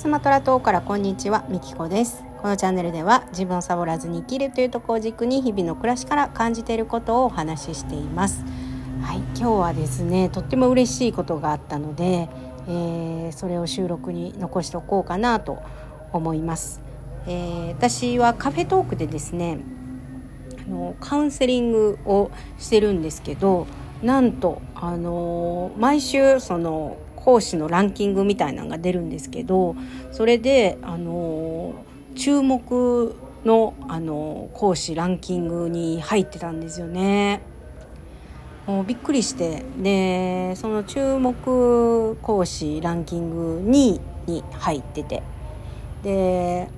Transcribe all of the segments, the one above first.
スマトラ島からこんにちは。みきこです。このチャンネルでは自分をサボらずに生きるというところを軸に日々の暮らしから感じていることをお話ししています。はい。今日はですねとっても嬉しいことがあったので、えー、それを収録に残しておこうかなと思います、えー、私はカフェトークでですねあのカウンセリングをしてるんですけどなんとあの毎週その講師のランキングみたいなのが出るんですけどそれであの注目のあの講師ランキングに入ってたんですよね。もうびっくりして。でその注目講師ランキング2位に入ってて。で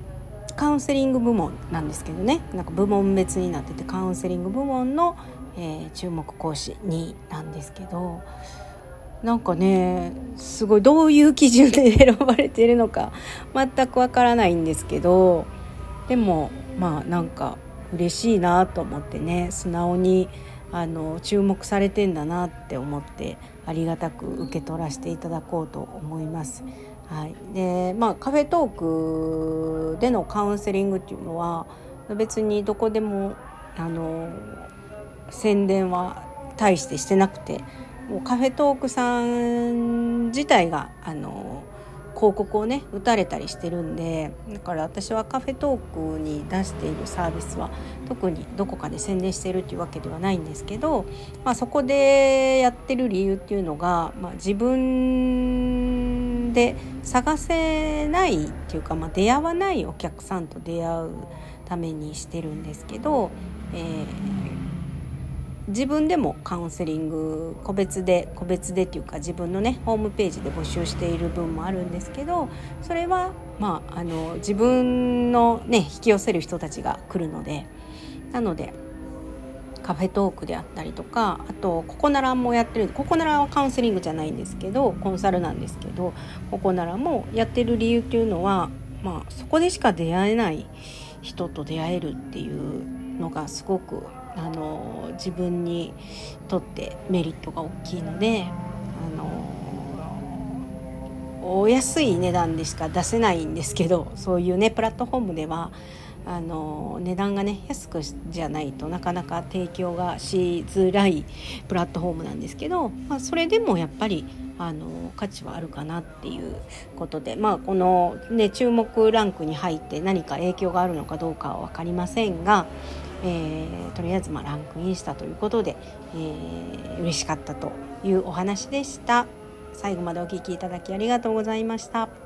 カウンセリング部門なんですけどね。なんか部門別になっててカウンセリング部門の、えー、注目講師2位なんですけど。なんかねすごいどういう基準で選ばれているのか全くわからないんですけどでもまあなんか嬉しいなと思ってね素直にあの注目されてんだなって思ってありがたく受け取らせていただこうと思います。はい、でまあカフェトークでのカウンセリングっていうのは別にどこでもあの宣伝は大してしてなくてもうカフェトークさん自体があの広告をね打たれたりしてるんでだから私はカフェトークに出しているサービスは特にどこかで宣伝してるっていうわけではないんですけど、まあ、そこでやってる理由っていうのが、まあ、自分で探せないっていうか、まあ、出会わないお客さんと出会うためにしてるんですけど、えー自分でもカウンセリング個別で個別でっていうか自分のねホームページで募集している分もあるんですけどそれはまああの自分のね引き寄せる人たちが来るのでなのでカフェトークであったりとかあとココナラもやってるココナラはカウンセリングじゃないんですけどコンサルなんですけどココナラもやってる理由っていうのはまあそこでしか出会えない人と出会えるっていうのがすごくあの自分にとってメリットが大きいのであのお安い値段でしか出せないんですけどそういうねプラットフォームではあの値段がね安くじゃないとなかなか提供がしづらいプラットフォームなんですけど、まあ、それでもやっぱりあの価値はあるかなっていうことで、まあ、この、ね、注目ランクに入って何か影響があるのかどうかは分かりませんがえー、とりあえずまランクインしたということで、えー、嬉しかったというお話でした。最後までお聴きいただきありがとうございました。